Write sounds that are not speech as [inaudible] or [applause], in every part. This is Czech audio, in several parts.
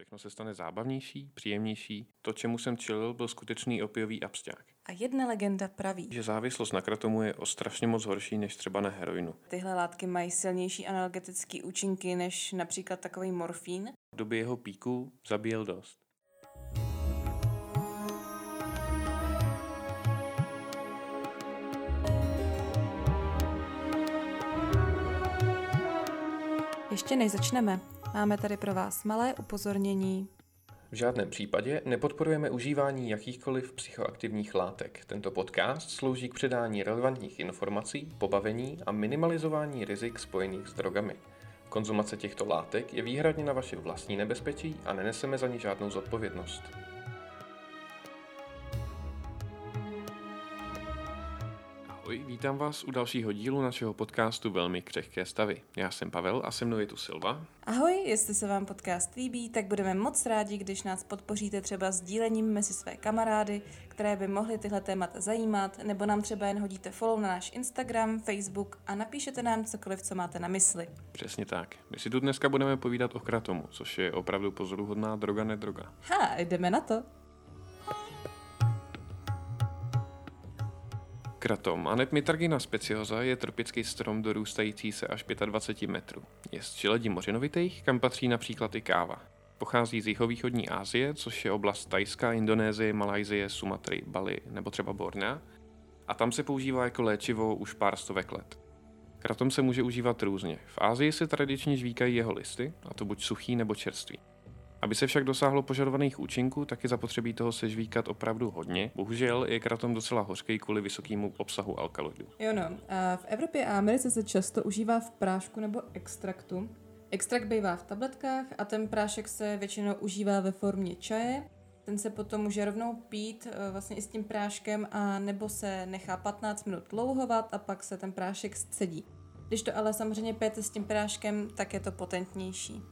Všechno se stane zábavnější, příjemnější. To, čemu jsem čelil, byl skutečný opiový absťák. A jedna legenda praví, Že závislost na kratomu je o strašně moc horší než třeba na heroinu. tyhle látky mají silnější analgetické účinky než například takový morfín. V době jeho píku zabíjel dost. Ještě než začneme, máme tady pro vás malé upozornění. V žádném případě nepodporujeme užívání jakýchkoliv psychoaktivních látek. Tento podcast slouží k předání relevantních informací, pobavení a minimalizování rizik spojených s drogami. Konzumace těchto látek je výhradně na vaše vlastní nebezpečí a neneseme za ní žádnou zodpovědnost. Vítám vás u dalšího dílu našeho podcastu Velmi křehké stavy. Já jsem Pavel a se mnou je tu Silva. Ahoj, jestli se vám podcast líbí, tak budeme moc rádi, když nás podpoříte třeba sdílením mezi své kamarády, které by mohly tyhle témata zajímat, nebo nám třeba jen hodíte follow na náš Instagram, Facebook a napíšete nám cokoliv, co máte na mysli. Přesně tak. My si tu dneska budeme povídat o kratomu, což je opravdu pozoruhodná droga nedroga. Ha, jdeme na to. Kratom Anetmitargina speciosa je tropický strom dorůstající se až 25 metrů. Je z čiledí mořenovitých, kam patří například i káva. Pochází z jihovýchodní Asie, což je oblast Tajska, Indonésie, Malajzie, Sumatry, Bali nebo třeba Bornea. A tam se používá jako léčivo už pár stovek let. Kratom se může užívat různě. V Ázii se tradičně žvíkají jeho listy, a to buď suchý nebo čerstvý. Aby se však dosáhlo požadovaných účinků, tak je zapotřebí toho sežvíkat opravdu hodně. Bohužel je kratom docela hořký kvůli vysokému obsahu alkaloidů. Jo no, a v Evropě a Americe se často užívá v prášku nebo extraktu. Extrakt bývá v tabletkách a ten prášek se většinou užívá ve formě čaje. Ten se potom může rovnou pít eh, vlastně i s tím práškem a nebo se nechá 15 minut dlouhovat a pak se ten prášek scedí. Když to ale samozřejmě pijete s tím práškem, tak je to potentnější.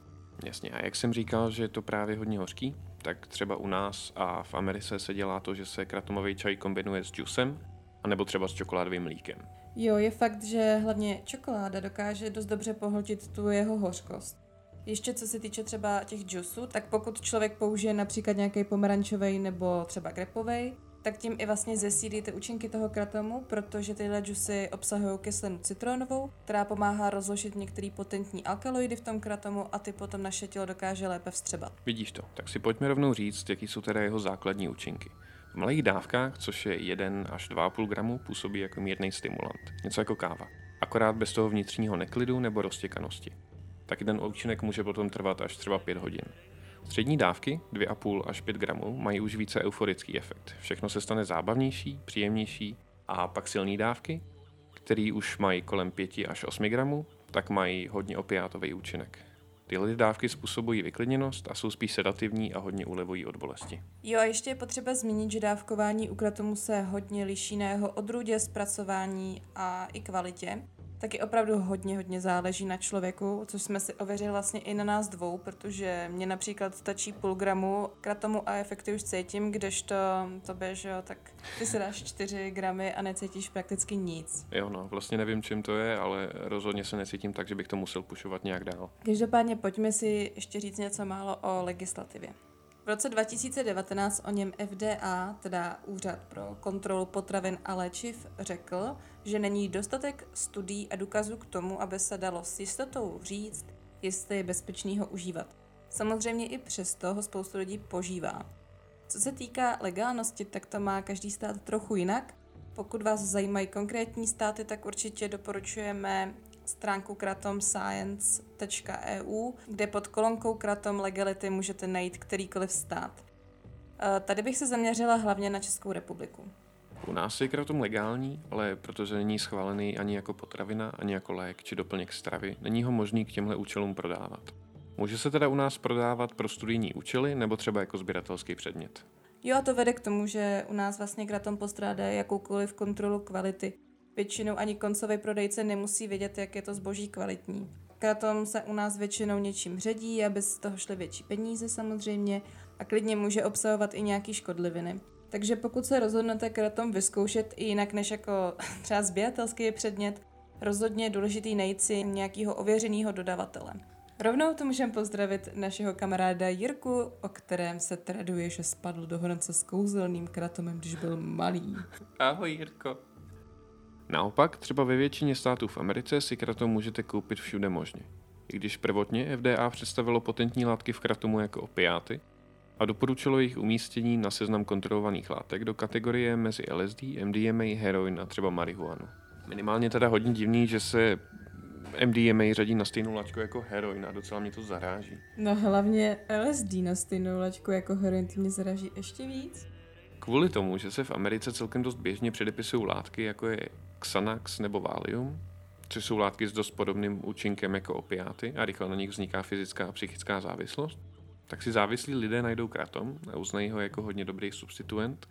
Jasně, a jak jsem říkal, že je to právě hodně hořký, tak třeba u nás a v Americe se dělá to, že se kratomový čaj kombinuje s džusem, anebo třeba s čokoládovým mlíkem. Jo, je fakt, že hlavně čokoláda dokáže dost dobře pohltit tu jeho hořkost. Ještě co se týče třeba těch džusů, tak pokud člověk použije například nějaký pomerančový nebo třeba grepový, tak tím i vlastně zesílíte účinky toho kratomu, protože tyhle džusy obsahují kyselinu citronovou, která pomáhá rozložit některé potentní alkaloidy v tom kratomu a ty potom naše tělo dokáže lépe vstřebat. Vidíš to, tak si pojďme rovnou říct, jaký jsou teda jeho základní účinky. V malých dávkách, což je 1 až 2,5 gramu, působí jako mírný stimulant, něco jako káva, akorát bez toho vnitřního neklidu nebo roztěkanosti. Taky ten účinek může potom trvat až třeba 5 hodin. Střední dávky, 2,5 až 5 gramů, mají už více euforický efekt. Všechno se stane zábavnější, příjemnější a pak silné dávky, které už mají kolem 5 až 8 gramů, tak mají hodně opiátový účinek. Tyhle dávky způsobují vyklidněnost a jsou spíš sedativní a hodně ulevují od bolesti. Jo a ještě je potřeba zmínit, že dávkování u kratomu se hodně liší na jeho odrůdě, zpracování a i kvalitě. Taky opravdu hodně, hodně záleží na člověku, což jsme si ověřili vlastně i na nás dvou, protože mě například stačí půl gramu kratomu a efekty už cítím, kdežto tobě, že jo, tak ty si dáš 4 gramy a necítíš prakticky nic. Jo, no, vlastně nevím, čím to je, ale rozhodně se necítím tak, že bych to musel pušovat nějak dál. Každopádně pojďme si ještě říct něco málo o legislativě. V roce 2019 o něm FDA, teda Úřad pro kontrolu potravin a léčiv, řekl, že není dostatek studií a důkazů k tomu, aby se dalo s jistotou říct, jestli je bezpečný ho užívat. Samozřejmě i přesto ho spoustu lidí požívá. Co se týká legálnosti, tak to má každý stát trochu jinak. Pokud vás zajímají konkrétní státy, tak určitě doporučujeme stránku kratomscience.eu, kde pod kolonkou kratom legality můžete najít kterýkoliv stát. Eh, Tady bych se zaměřila hlavně na Českou republiku. U nás je kratom legální, ale protože není schválený ani jako potravina, ani jako lék či doplněk stravy, není ho možný k těmhle účelům prodávat. Může se teda u nás prodávat pro studijní účely nebo třeba jako sběratelský předmět. Jo a to vede k tomu, že u nás vlastně kratom postrádá jakoukoliv kontrolu kvality. Většinou ani koncový prodejce nemusí vědět, jak je to zboží kvalitní. Kratom se u nás většinou něčím ředí, aby z toho šly větší peníze samozřejmě a klidně může obsahovat i nějaký škodliviny. Takže pokud se rozhodnete kratom vyzkoušet i jinak než jako [laughs] třeba sběratelský předmět, rozhodně je důležitý najít si nějakého ověřeného dodavatele. Rovnou tu můžeme pozdravit našeho kamaráda Jirku, o kterém se traduje, že spadl do hrnce s kouzelným kratomem, když byl malý. Ahoj Jirko. Naopak, třeba ve většině států v Americe si kratom můžete koupit všude možně. I když prvotně FDA představilo potentní látky v kratomu jako opiáty a doporučilo jejich umístění na seznam kontrolovaných látek do kategorie mezi LSD, MDMA, heroin a třeba marihuanu. Minimálně teda hodně divný, že se MDMA řadí na stejnou laťku jako heroin a docela mě to zaráží. No hlavně LSD na stejnou laťku jako heroin, ty mě zaráží ještě víc. Kvůli tomu, že se v Americe celkem dost běžně předepisují látky, jako je Xanax nebo Valium, což jsou látky s dost podobným účinkem jako opiáty a rychle na nich vzniká fyzická a psychická závislost, tak si závislí lidé najdou kratom a uznají ho jako hodně dobrý substituent,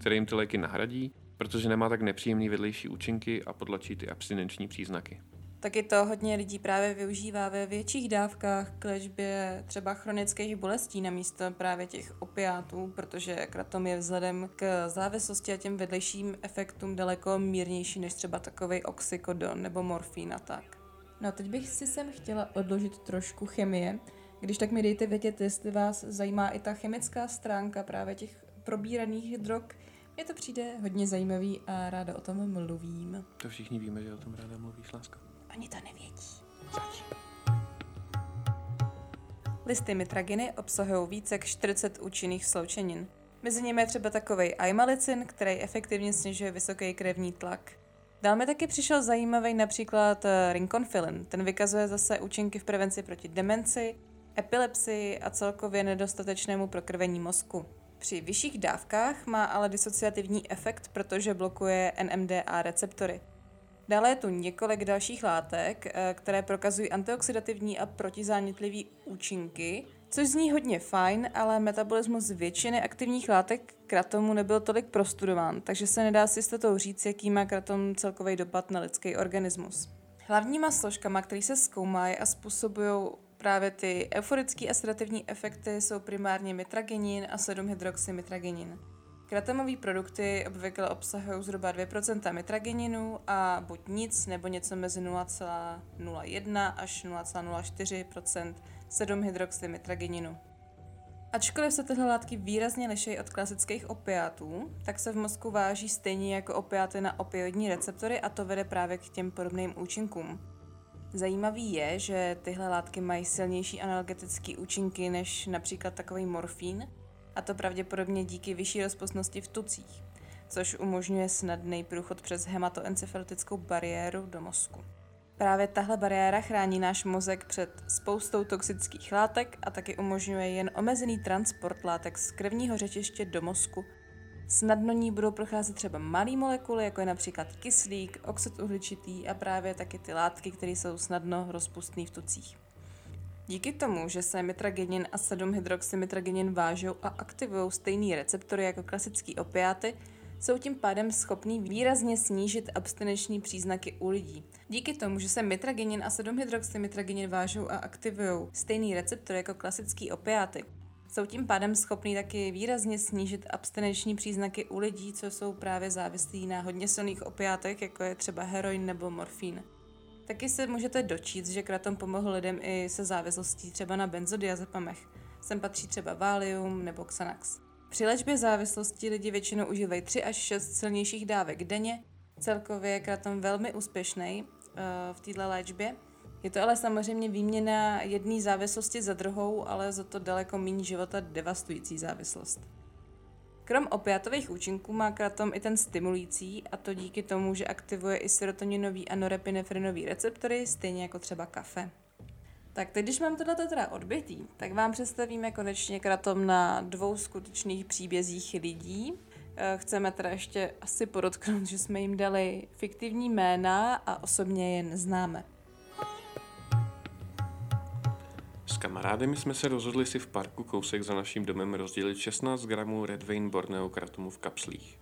který jim ty léky nahradí, protože nemá tak nepříjemný vedlejší účinky a podlačí ty abstinenční příznaky. Taky to hodně lidí právě využívá ve větších dávkách k léčbě třeba chronických bolestí na místo právě těch opiátů, protože kratom je vzhledem k závislosti a těm vedlejším efektům daleko mírnější než třeba takový oxykodon nebo morfín a tak. No a teď bych si sem chtěla odložit trošku chemie. Když tak mi dejte vědět, jestli vás zajímá i ta chemická stránka právě těch probíraných drog. Mně to přijde hodně zajímavý a ráda o tom mluvím. To všichni víme, že o tom ráda mluvíš, láska. Oni to nevědí. Listy mitraginy obsahují více jak 40 účinných sloučenin. Mezi nimi je třeba takový aimalicin, který efektivně snižuje vysoký krevní tlak. Dál mi taky přišel zajímavý například eh, rinkonfilin. Ten vykazuje zase účinky v prevenci proti demenci, epilepsii a celkově nedostatečnému prokrvení mozku. Při vyšších dávkách má ale disociativní efekt, protože blokuje NMDA receptory. Dále je tu několik dalších látek, eh, které prokazují antioxidativní a protizánětlivý účinky, což zní hodně fajn, ale metabolismus většiny aktivních látek kratomu nebyl tolik prostudován, takže se nedá s jistotou říct, jaký má kratom celkový dopad na lidský organismus. Hlavníma složkama, které se zkoumají a způsobují právě ty euforické a sedativní efekty, jsou primárně mitragenin a 7-hydroxymitragenin. Kratomové produkty obvykle obsahují zhruba 2% mitrageninu a buď nic nebo něco mezi 0,01 až 0,04% 7-hydroxymitrageninu. Ačkoliv se tyhle látky výrazně liší od klasických opiátů, tak se v mozku váží stejně jako opiáty na opioidní receptory a to vede právě k těm podobným účinkům. Zajímavý je, že tyhle látky mají silnější analgetické účinky než například takový morfín, a to pravděpodobně díky vyšší rozpustnosti v tucích, což umožňuje snadný průchod přes hematoencefalitickou bariéru do mozku. Právě tahle bariéra chrání náš mozek před spoustou toxických látek a taky umožňuje jen omezený transport látek z krevního řečiště do mozku. Snadno ní budou procházet třeba malé molekuly, jako je například kyslík, oxid uhličitý a právě taky ty látky, které jsou snadno rozpustné v tucích. Díky tomu, že se mitragenin a 7-hydroxymitragenin vážou a aktivují stejný receptory jako klasický opiáty, jsou tím pádem schopný výrazně snížit abstinenční příznaky u lidí. Díky tomu, že se mitragenin a 7-hydroxymitragenin vážou a aktivují stejný receptory jako klasický opiáty, jsou tím pádem schopný taky výrazně snížit abstinenční příznaky u lidí, co jsou právě závislí na hodně silných opiátech, jako je třeba heroin nebo morfín. Taky se můžete dočít, že kratom pomohl lidem i se závislostí třeba na benzodiazepamech. Sem patří třeba Valium nebo Xanax. Při léčbě závislosti lidi většinou užívají 3 až 6 silnějších dávek denně. Celkově je kratom velmi úspěšný uh, v této léčbě. Je to ale samozřejmě výměna jedné závislosti za druhou, ale za to daleko méně života devastující závislost. Krom opiatových účinků má kratom i ten stimulující, a to díky tomu, že aktivuje i serotoninový a norepinefrinový receptory, stejně jako třeba kafe. Tak teď, když mám tohle teda odbytý, tak vám představíme konečně kratom na dvou skutečných příbězích lidí. Eh, chceme teda ještě asi podotknout, že jsme jim dali fiktivní jména a osobně je neznáme. Kamarádem jsme se rozhodli si v parku kousek za naším domem rozdělit 16 gramů Red Vein Borneo kratomu v kapslích.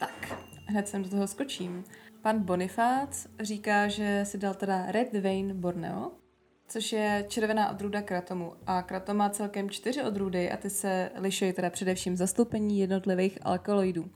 Tak, hned sem do toho skočím. Pan Bonifác říká, že si dal teda Red Vein Borneo, což je červená odrůda kratomu. A kratom má celkem čtyři odrůdy a ty se liší teda především zastoupení jednotlivých alkaloidů.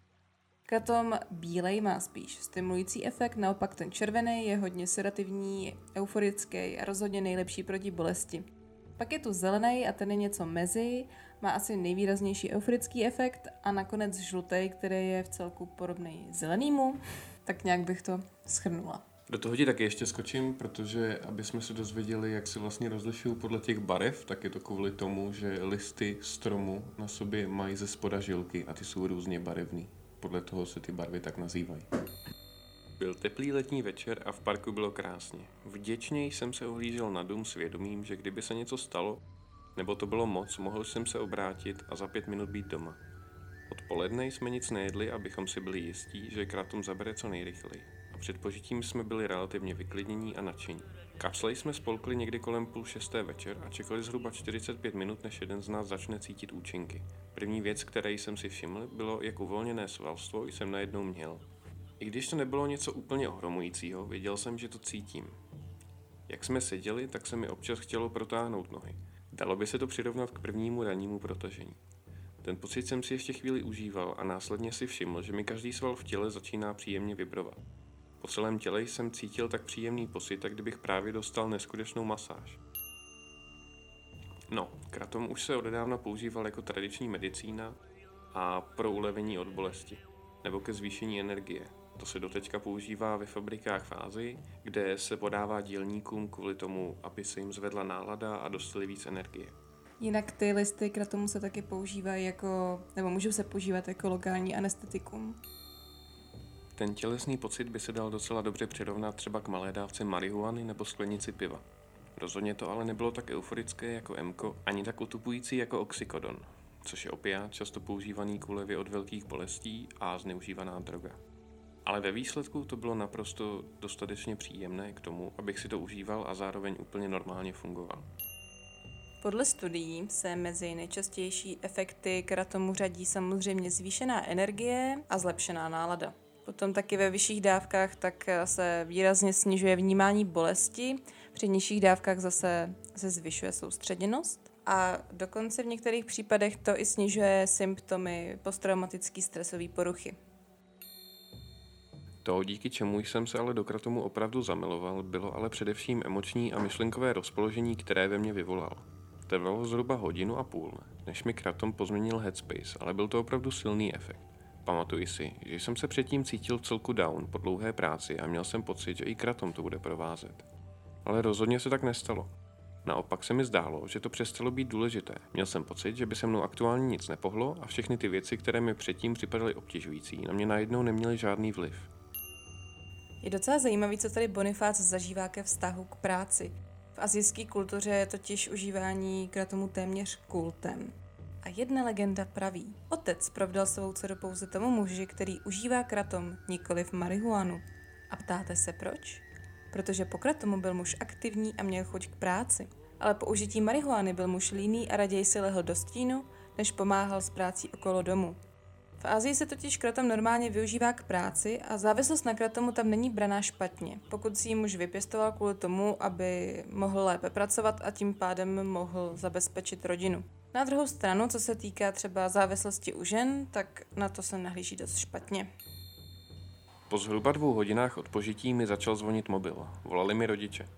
Kratom bílej má spíš stimulující efekt, naopak ten červený je hodně sedativní, euforický a rozhodně nejlepší proti bolesti. Pak je tu zelený a ten je něco mezi, má asi nejvýraznější euforický efekt a nakonec žlutý, který je v celku podobný zelenému. Tak nějak bych to schrnula. Do toho ti taky ještě skočím, protože aby jsme se dozvěděli, jak se vlastně rozlišují podle těch barev, tak je to kvůli tomu, že listy stromu na sobě mají ze spoda žilky a ty jsou různě barevný. Podle toho se ty barvy tak nazývají. Byl teplý letní večer a v parku bylo krásně. Vděčně jsem se ohlížel na dům s vědomím, že kdyby se něco stalo, nebo to bylo moc, mohl jsem se obrátit a za pět minut být doma. Odpoledne jsme nic nejedli, abychom si byli jistí, že Kratom zabere co nejrychleji. A před požitím jsme byli relativně vyklidnění a nadšení. Kapsle jsme spolkli někdy kolem půl šesté večer a čekali zhruba 45 minut, než jeden z nás začne cítit účinky. První věc, které jsem si všiml, bylo, jak uvolněné svalstvo jsem najednou měl. I když to nebylo něco úplně ohromujícího, věděl jsem, že to cítím. Jak jsme seděli, tak se mi občas chtělo protáhnout nohy. Dalo by se to přirovnat k prvnímu rannímu protažení. Ten pocit jsem si ještě chvíli užíval a následně si všiml, že mi každý sval v těle začíná příjemně vibrovat. Po celém těle jsem cítil tak příjemný pocit, jak kdybych právě dostal neskutečnou masáž. No, kratom už se odedávna používal jako tradiční medicína a pro ulevení od bolesti, nebo ke zvýšení energie. To se doteďka používá ve fabrikách v Ázii, kde se podává dílníkům kvůli tomu, aby se jim zvedla nálada a dostali víc energie. Jinak ty listy k tomu se taky používají jako, nebo můžou se používat jako lokální anestetikum. Ten tělesný pocit by se dal docela dobře přirovnat třeba k malé dávce marihuany nebo sklenici piva. Rozhodně to ale nebylo tak euforické jako emko, ani tak utupující jako oxykodon, což je opiát často používaný k úlevě od velkých bolestí a zneužívaná droga. Ale ve výsledku to bylo naprosto dostatečně příjemné k tomu, abych si to užíval a zároveň úplně normálně fungoval. Podle studií se mezi nejčastější efekty kratomu řadí samozřejmě zvýšená energie a zlepšená nálada. Potom taky ve vyšších dávkách tak se výrazně snižuje vnímání bolesti, při nižších dávkách zase se zvyšuje soustředěnost a dokonce v některých případech to i snižuje symptomy posttraumatické stresové poruchy. To, díky čemu jsem se ale do kratomu opravdu zamiloval, bylo ale především emoční a myšlenkové rozpoložení, které ve mně vyvolal. Trvalo zhruba hodinu a půl, než mi kratom pozměnil headspace, ale byl to opravdu silný efekt. Pamatuji si, že jsem se předtím cítil celku down po dlouhé práci a měl jsem pocit, že i kratom to bude provázet. Ale rozhodně se tak nestalo. Naopak se mi zdálo, že to přestalo být důležité. Měl jsem pocit, že by se mnou aktuálně nic nepohlo a všechny ty věci, které mi předtím připadaly obtěžující, na mě najednou neměly žádný vliv. Je docela zajímavý, co tady Bonifác zažívá ke vztahu k práci. V azijské kultuře je totiž užívání kratomu téměř kultem. A jedna legenda praví, otec provdal svou dceru pouze tomu muži, který užívá kratom, nikoli v marihuanu. A ptáte se proč? Protože po kratomu byl muž aktivní a měl chuť k práci. Ale po užití marihuany byl muž líný a raději si lehl do stínu, než pomáhal s prácí okolo domu. V Ázii se totiž kratom normálně využívá k práci a závislost na kratomu tam není braná špatně, pokud si ji muž vypěstoval kvůli tomu, aby mohl lépe pracovat a tím pádem mohl zabezpečit rodinu. Na druhou stranu, co se týká třeba závislosti u žen, tak na to se nahlíží dost špatně. Po zhruba dvou hodinách od požití mi začal zvonit mobil. Volali mi rodiče.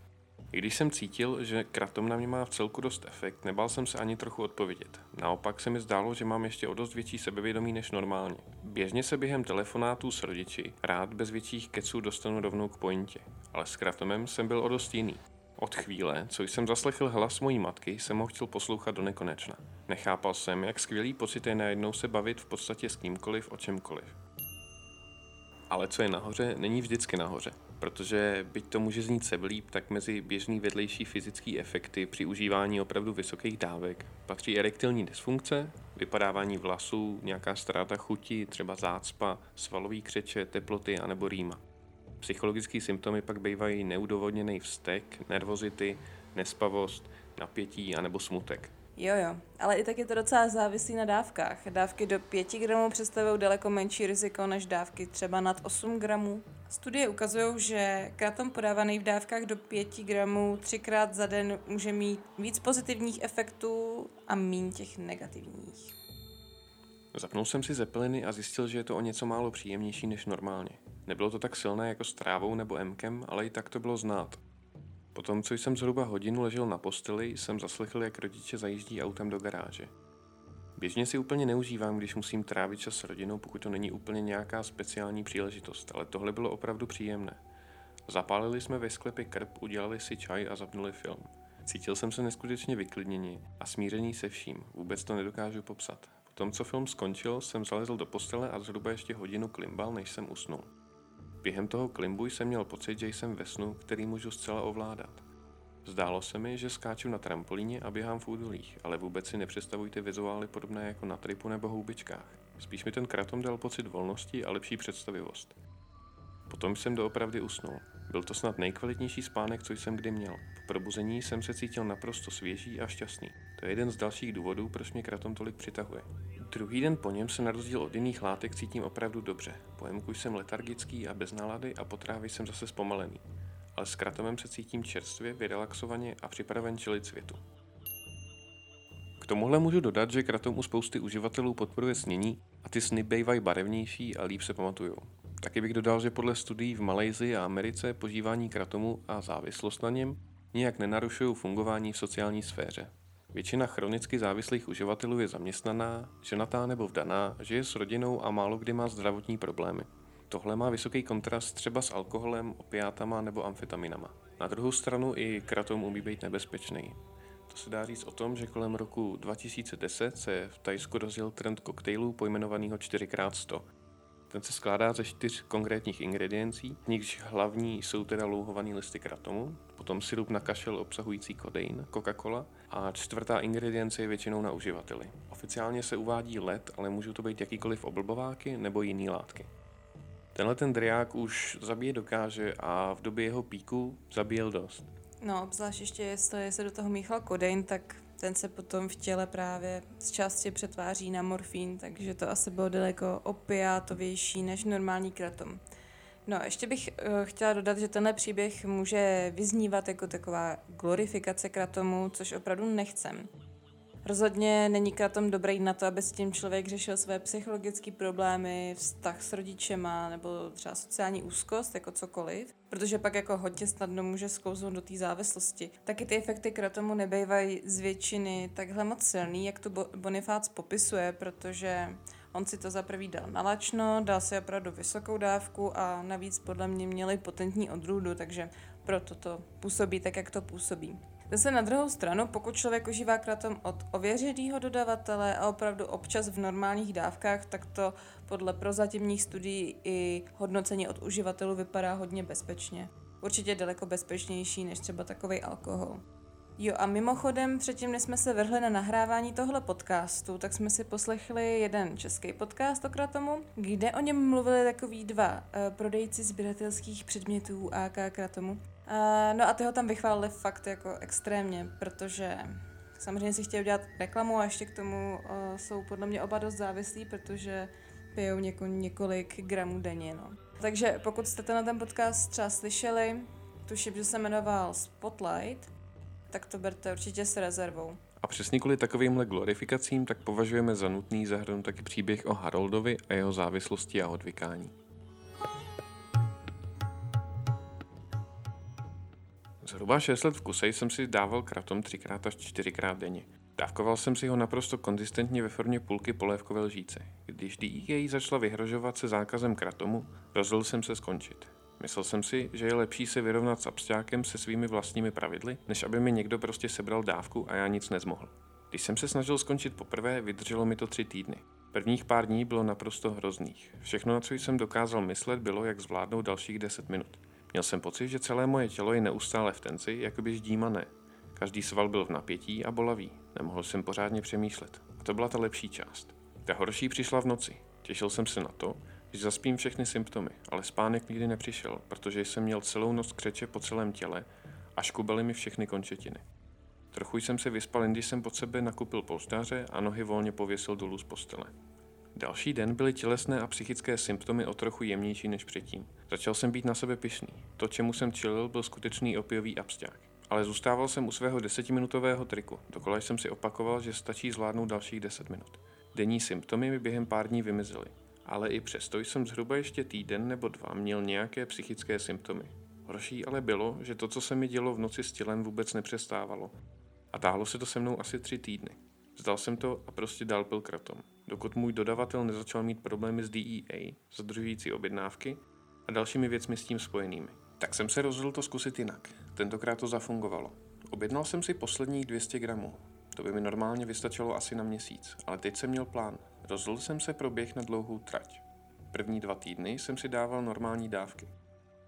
I když jsem cítil, že kratom na mě má v celku dost efekt, nebál jsem se ani trochu odpovědět. Naopak se mi zdálo, že mám ještě o dost větší sebevědomí než normálně. Běžně se během telefonátů s rodiči rád bez větších keců dostanu rovnou k pointě, ale s kratomem jsem byl o dost jiný. Od chvíle, co jsem zaslechl hlas mojí matky, jsem ho chtěl poslouchat do nekonečna. Nechápal jsem, jak skvělý pocit je najednou se bavit v podstatě s kýmkoliv o čemkoliv. Ale co je nahoře, není vždycky nahoře, protože byť to může znít seblíp, tak mezi běžný vedlejší fyzické efekty při užívání opravdu vysokých dávek patří erektilní dysfunkce, vypadávání vlasů, nějaká ztráta chuti, třeba zácpa, svalový křeče, teploty anebo rýma. Psychologické symptomy pak bývají neudovodněný vztek, nervozity, nespavost, napětí anebo smutek. Jo, jo, ale i tak je to docela závislý na dávkách. Dávky do 5 gramů představují daleko menší riziko než dávky třeba nad 8 gramů. Studie ukazují, že kratom podávaný v dávkách do 5 gramů třikrát za den může mít víc pozitivních efektů a méně těch negativních. Zapnul jsem si zepeliny a zjistil, že je to o něco málo příjemnější než normálně. Nebylo to tak silné jako s trávou nebo emkem, ale i tak to bylo znát. Potom, co jsem zhruba hodinu ležel na posteli, jsem zaslechl, jak rodiče zajíždí autem do garáže. Běžně si úplně neužívám, když musím trávit čas s rodinou, pokud to není úplně nějaká speciální příležitost, ale tohle bylo opravdu příjemné. Zapálili jsme ve sklepě krb, udělali si čaj a zapnuli film. Cítil jsem se neskutečně vyklidnění a smířený se vším, vůbec to nedokážu popsat. Potom, co film skončil, jsem zalezl do postele a zhruba ještě hodinu klimbal, než jsem usnul. Během toho klimbu jsem měl pocit, že jsem ve snu, který můžu zcela ovládat. Zdálo se mi, že skáču na trampolíně a běhám v údolích, ale vůbec si nepředstavujte vizuály podobné jako na tripu nebo houbičkách. Spíš mi ten kratom dal pocit volnosti a lepší představivost. Potom jsem doopravdy usnul. Byl to snad nejkvalitnější spánek, co jsem kdy měl. Po probuzení jsem se cítil naprosto svěží a šťastný. To je jeden z dalších důvodů, proč mě kratom tolik přitahuje. Druhý den po něm se na rozdíl od jiných látek cítím opravdu dobře. Po jemku jsem letargický a bez nálady a po trávě jsem zase zpomalený. Ale s kratomem se cítím čerstvě, vyrelaxovaně a připraven čelit světu. K tomuhle můžu dodat, že kratom u spousty uživatelů podporuje snění a ty sny bývají barevnější a líp se pamatujou. Taky bych dodal, že podle studií v Malajzii a Americe požívání kratomu a závislost na něm nijak nenarušují fungování v sociální sféře. Většina chronicky závislých uživatelů je zaměstnaná, ženatá nebo vdaná, žije s rodinou a málo kdy má zdravotní problémy. Tohle má vysoký kontrast třeba s alkoholem, opiátama nebo amfetaminama. Na druhou stranu i kratom umí být nebezpečný. To se dá říct o tom, že kolem roku 2010 se v Tajsku rozjel trend koktejlů pojmenovaného 4x100, ten se skládá ze čtyř konkrétních ingrediencí, z nichž hlavní jsou teda louhované listy kratomu, potom sirup na kašel obsahující kodein, Coca-Cola a čtvrtá ingredience je většinou na uživateli. Oficiálně se uvádí led, ale můžou to být jakýkoliv oblbováky nebo jiné látky. Tenhle ten driák už zabije dokáže a v době jeho píku zabíjel dost. No, obzvlášť ještě jestli se do toho míchal kodein, tak ten se potom v těle právě z části přetváří na morfín, takže to asi bylo daleko opiátovější než normální kratom. No, ještě bych uh, chtěla dodat, že tenhle příběh může vyznívat jako taková glorifikace kratomu, což opravdu nechcem. Rozhodně není kratom dobrý na to, aby s tím člověk řešil své psychologické problémy, vztah s rodičema nebo třeba sociální úzkost, jako cokoliv, protože pak jako hodně snadno může sklouznout do té závislosti. Taky ty efekty kratomu nebejvají z většiny takhle moc silný, jak to Bonifác popisuje, protože on si to za prvý dal nalačno, dal si opravdu vysokou dávku a navíc podle mě měli potentní odrůdu, takže proto to působí tak, jak to působí. Zase na druhou stranu, pokud člověk užívá kratom od ověřeného dodavatele a opravdu občas v normálních dávkách, tak to podle prozatímních studií i hodnocení od uživatelů vypadá hodně bezpečně. Určitě daleko bezpečnější než třeba takový alkohol. Jo a mimochodem, předtím, než jsme se vrhli na nahrávání tohle podcastu, tak jsme si poslechli jeden český podcast o kratomu, kde o něm mluvili takový dva uh, prodejci sběratelských předmětů AK kratomu. Uh, no a ty ho tam vychválili fakt jako extrémně, protože samozřejmě si chtějí udělat reklamu a ještě k tomu uh, jsou podle mě oba dost závislí, protože pijou něko, několik gramů denně. No. Takže pokud jste ten, ten podcast třeba slyšeli, tuším, že se jmenoval Spotlight, tak to berte určitě s rezervou. A přesně kvůli takovýmhle glorifikacím tak považujeme za nutný zahrnout taky příběh o Haroldovi a jeho závislosti a odvykání. Zhruba 6 let v kuse jsem si dával kratom třikrát až čtyřikrát denně. Dávkoval jsem si ho naprosto konzistentně ve formě půlky polévkové lžíce. Když DEA začala vyhrožovat se zákazem kratomu, rozhodl jsem se skončit. Myslel jsem si, že je lepší se vyrovnat s absťákem se svými vlastními pravidly, než aby mi někdo prostě sebral dávku a já nic nezmohl. Když jsem se snažil skončit poprvé, vydrželo mi to tři týdny. Prvních pár dní bylo naprosto hrozných. Všechno, na co jsem dokázal myslet, bylo, jak zvládnout dalších 10 minut. Měl jsem pocit, že celé moje tělo je neustále v tenci, jako by ždímané. Každý sval byl v napětí a bolavý. Nemohl jsem pořádně přemýšlet. A to byla ta lepší část. Ta horší přišla v noci. Těšil jsem se na to, že zaspím všechny symptomy, ale spánek nikdy nepřišel, protože jsem měl celou noc křeče po celém těle a škubely mi všechny končetiny. Trochu jsem se vyspal, když jsem pod sebe nakupil polštáře a nohy volně pověsil dolů z postele. Další den byly tělesné a psychické symptomy o trochu jemnější než předtím. Začal jsem být na sebe pyšný. To, čemu jsem čelil, byl skutečný opiový absťák. Ale zůstával jsem u svého desetiminutového triku. Dokola jsem si opakoval, že stačí zvládnout dalších 10 minut. Denní symptomy mi během pár dní vymizely. Ale i přesto jsem zhruba ještě týden nebo dva měl nějaké psychické symptomy. Horší ale bylo, že to, co se mi dělo v noci s tělem, vůbec nepřestávalo. A táhlo se to se mnou asi tři týdny. Vzdal jsem to a prostě dál pil kratom, dokud můj dodavatel nezačal mít problémy s DEA, zadržující objednávky a dalšími věcmi s tím spojenými. Tak jsem se rozhodl to zkusit jinak. Tentokrát to zafungovalo. Objednal jsem si posledních 200 gramů. To by mi normálně vystačilo asi na měsíc, ale teď jsem měl plán. Rozhodl jsem se pro běh na dlouhou trať. První dva týdny jsem si dával normální dávky.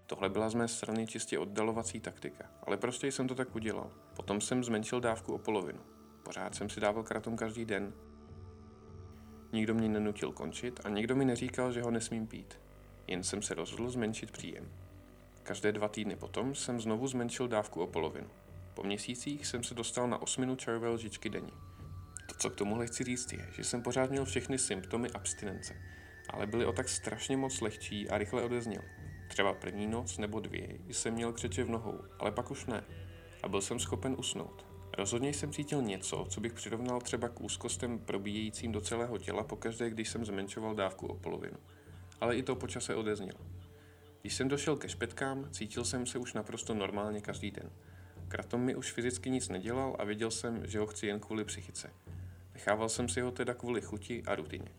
Tohle byla z mé strany čistě oddalovací taktika, ale prostě jsem to tak udělal. Potom jsem zmenšil dávku o polovinu. Pořád jsem si dával kratom každý den. Nikdo mě nenutil končit a nikdo mi neříkal, že ho nesmím pít. Jen jsem se rozhodl zmenšit příjem. Každé dva týdny potom jsem znovu zmenšil dávku o polovinu. Po měsících jsem se dostal na osminu čajové lžičky denně. To, co k tomuhle chci říct, je, že jsem pořád měl všechny symptomy abstinence, ale byly o tak strašně moc lehčí a rychle odezněl. Třeba první noc nebo dvě jsem měl křeče v nohou, ale pak už ne. A byl jsem schopen usnout. Rozhodně jsem cítil něco, co bych přirovnal třeba k úzkostem probíjejícím do celého těla pokaždé, když jsem zmenšoval dávku o polovinu. Ale i to počase odeznělo. Když jsem došel ke špetkám, cítil jsem se už naprosto normálně každý den. Kratom mi už fyzicky nic nedělal a věděl jsem, že ho chci jen kvůli psychice. Nechával jsem si ho teda kvůli chuti a rutině.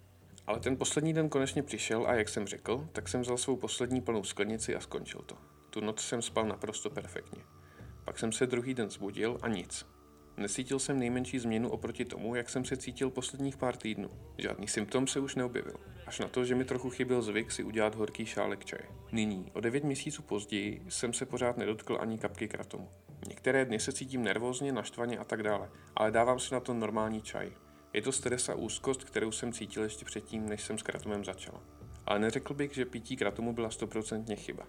Ale ten poslední den konečně přišel a jak jsem řekl, tak jsem vzal svou poslední plnou sklenici a skončil to. Tu noc jsem spal naprosto perfektně. Pak jsem se druhý den zbudil a nic. Necítil jsem nejmenší změnu oproti tomu, jak jsem se cítil posledních pár týdnů. Žádný symptom se už neobjevil. Až na to, že mi trochu chyběl zvyk si udělat horký šálek čaje. Nyní, o devět měsíců později, jsem se pořád nedotkl ani kapky kratomu. Některé dny se cítím nervózně, naštvaně a tak dále, ale dávám si na to normální čaj. Je to stres a úzkost, kterou jsem cítil ještě předtím, než jsem s kratomem začal. Ale neřekl bych, že pití kratomu byla stoprocentně chyba.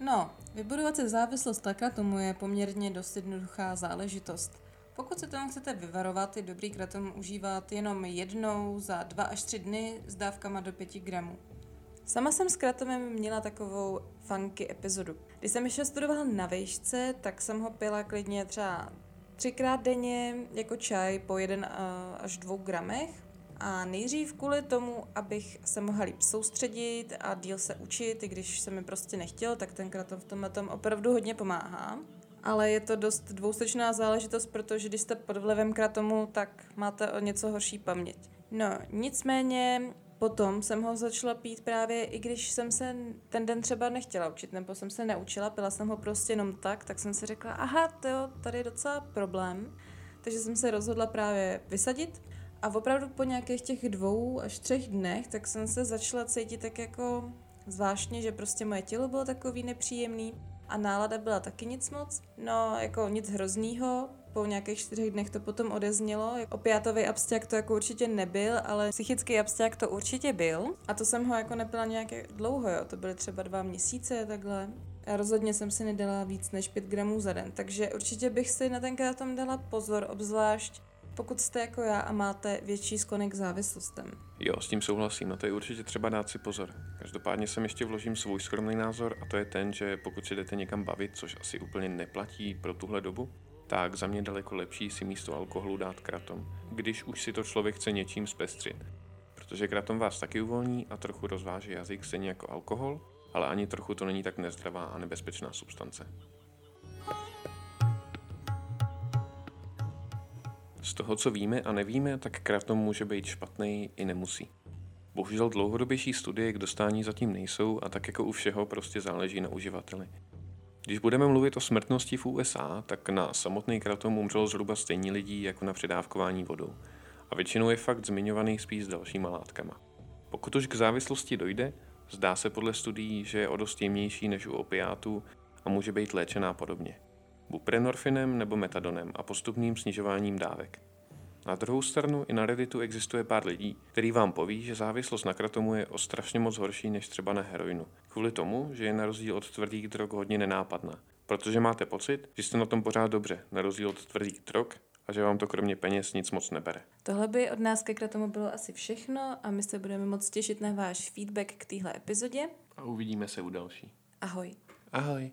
No, vybudovat si závislost kratomu je poměrně dost jednoduchá záležitost. Pokud se tomu chcete vyvarovat, je dobrý kratom užívat jenom jednou za dva až tři dny s dávkama do 5 gramů. Sama jsem s kratomem měla takovou funky epizodu. Když jsem ještě studovala na vejšce, tak jsem ho pila klidně třeba třikrát denně jako čaj po jeden eh, až dvou gramech. A nejdřív kvůli tomu, abych se mohla líp soustředit a díl se učit, i když se mi prostě nechtěl, tak ten kratom v tomhle tom opravdu hodně pomáhá. Ale je to dost dvousečná záležitost, protože když jste pod vlivem kratomu, tak máte o něco horší paměť. No, nicméně Potom jsem ho začala pít právě, i když jsem se ten den třeba nechtěla učit, nebo jsem se neučila, pila jsem ho prostě jenom tak, tak jsem si řekla, aha, to tady je docela problém. Takže jsem se rozhodla právě vysadit a opravdu po nějakých těch dvou až třech dnech, tak jsem se začala cítit tak jako zvláštně, že prostě moje tělo bylo takový nepříjemný a nálada byla taky nic moc. No, jako nic hroznýho, po nějakých čtyřech dnech to potom odeznělo. Opiátový absťák to jako určitě nebyl, ale psychický absťák to určitě byl. A to jsem ho jako nepila nějaké dlouho, jo. To byly třeba dva měsíce, takhle. A rozhodně jsem si nedala víc než 5 gramů za den, takže určitě bych si na ten tam dala pozor, obzvlášť pokud jste jako já a máte větší sklonek k závislostem. Jo, s tím souhlasím, na to je určitě třeba dát si pozor. Každopádně sem ještě vložím svůj skromný názor a to je ten, že pokud si jdete někam bavit, což asi úplně neplatí pro tuhle dobu, tak za mě daleko lepší si místo alkoholu dát kratom, když už si to člověk chce něčím zpestřit. Protože kratom vás taky uvolní a trochu rozváží jazyk stejně jako alkohol, ale ani trochu to není tak nezdravá a nebezpečná substance. Z toho, co víme a nevíme, tak kratom může být špatný i nemusí. Bohužel dlouhodobější studie k dostání zatím nejsou a tak jako u všeho prostě záleží na uživateli. Když budeme mluvit o smrtnosti v USA, tak na samotný kratom umřelo zhruba stejně lidí jako na předávkování vodou. A většinou je fakt zmiňovaný spíš s dalšíma látkama. Pokud už k závislosti dojde, zdá se podle studií, že je o dost jemnější než u opiátů a může být léčená podobně. Buprenorfinem nebo metadonem a postupným snižováním dávek. Na druhou stranu i na Redditu existuje pár lidí, který vám poví, že závislost na kratomu je o strašně moc horší než třeba na heroinu. Kvůli tomu, že je na rozdíl od tvrdých drog hodně nenápadná. Protože máte pocit, že jste na tom pořád dobře, na rozdíl od tvrdých drog, a že vám to kromě peněz nic moc nebere. Tohle by od nás ke kratomu bylo asi všechno a my se budeme moc těšit na váš feedback k téhle epizodě. A uvidíme se u další. Ahoj. Ahoj.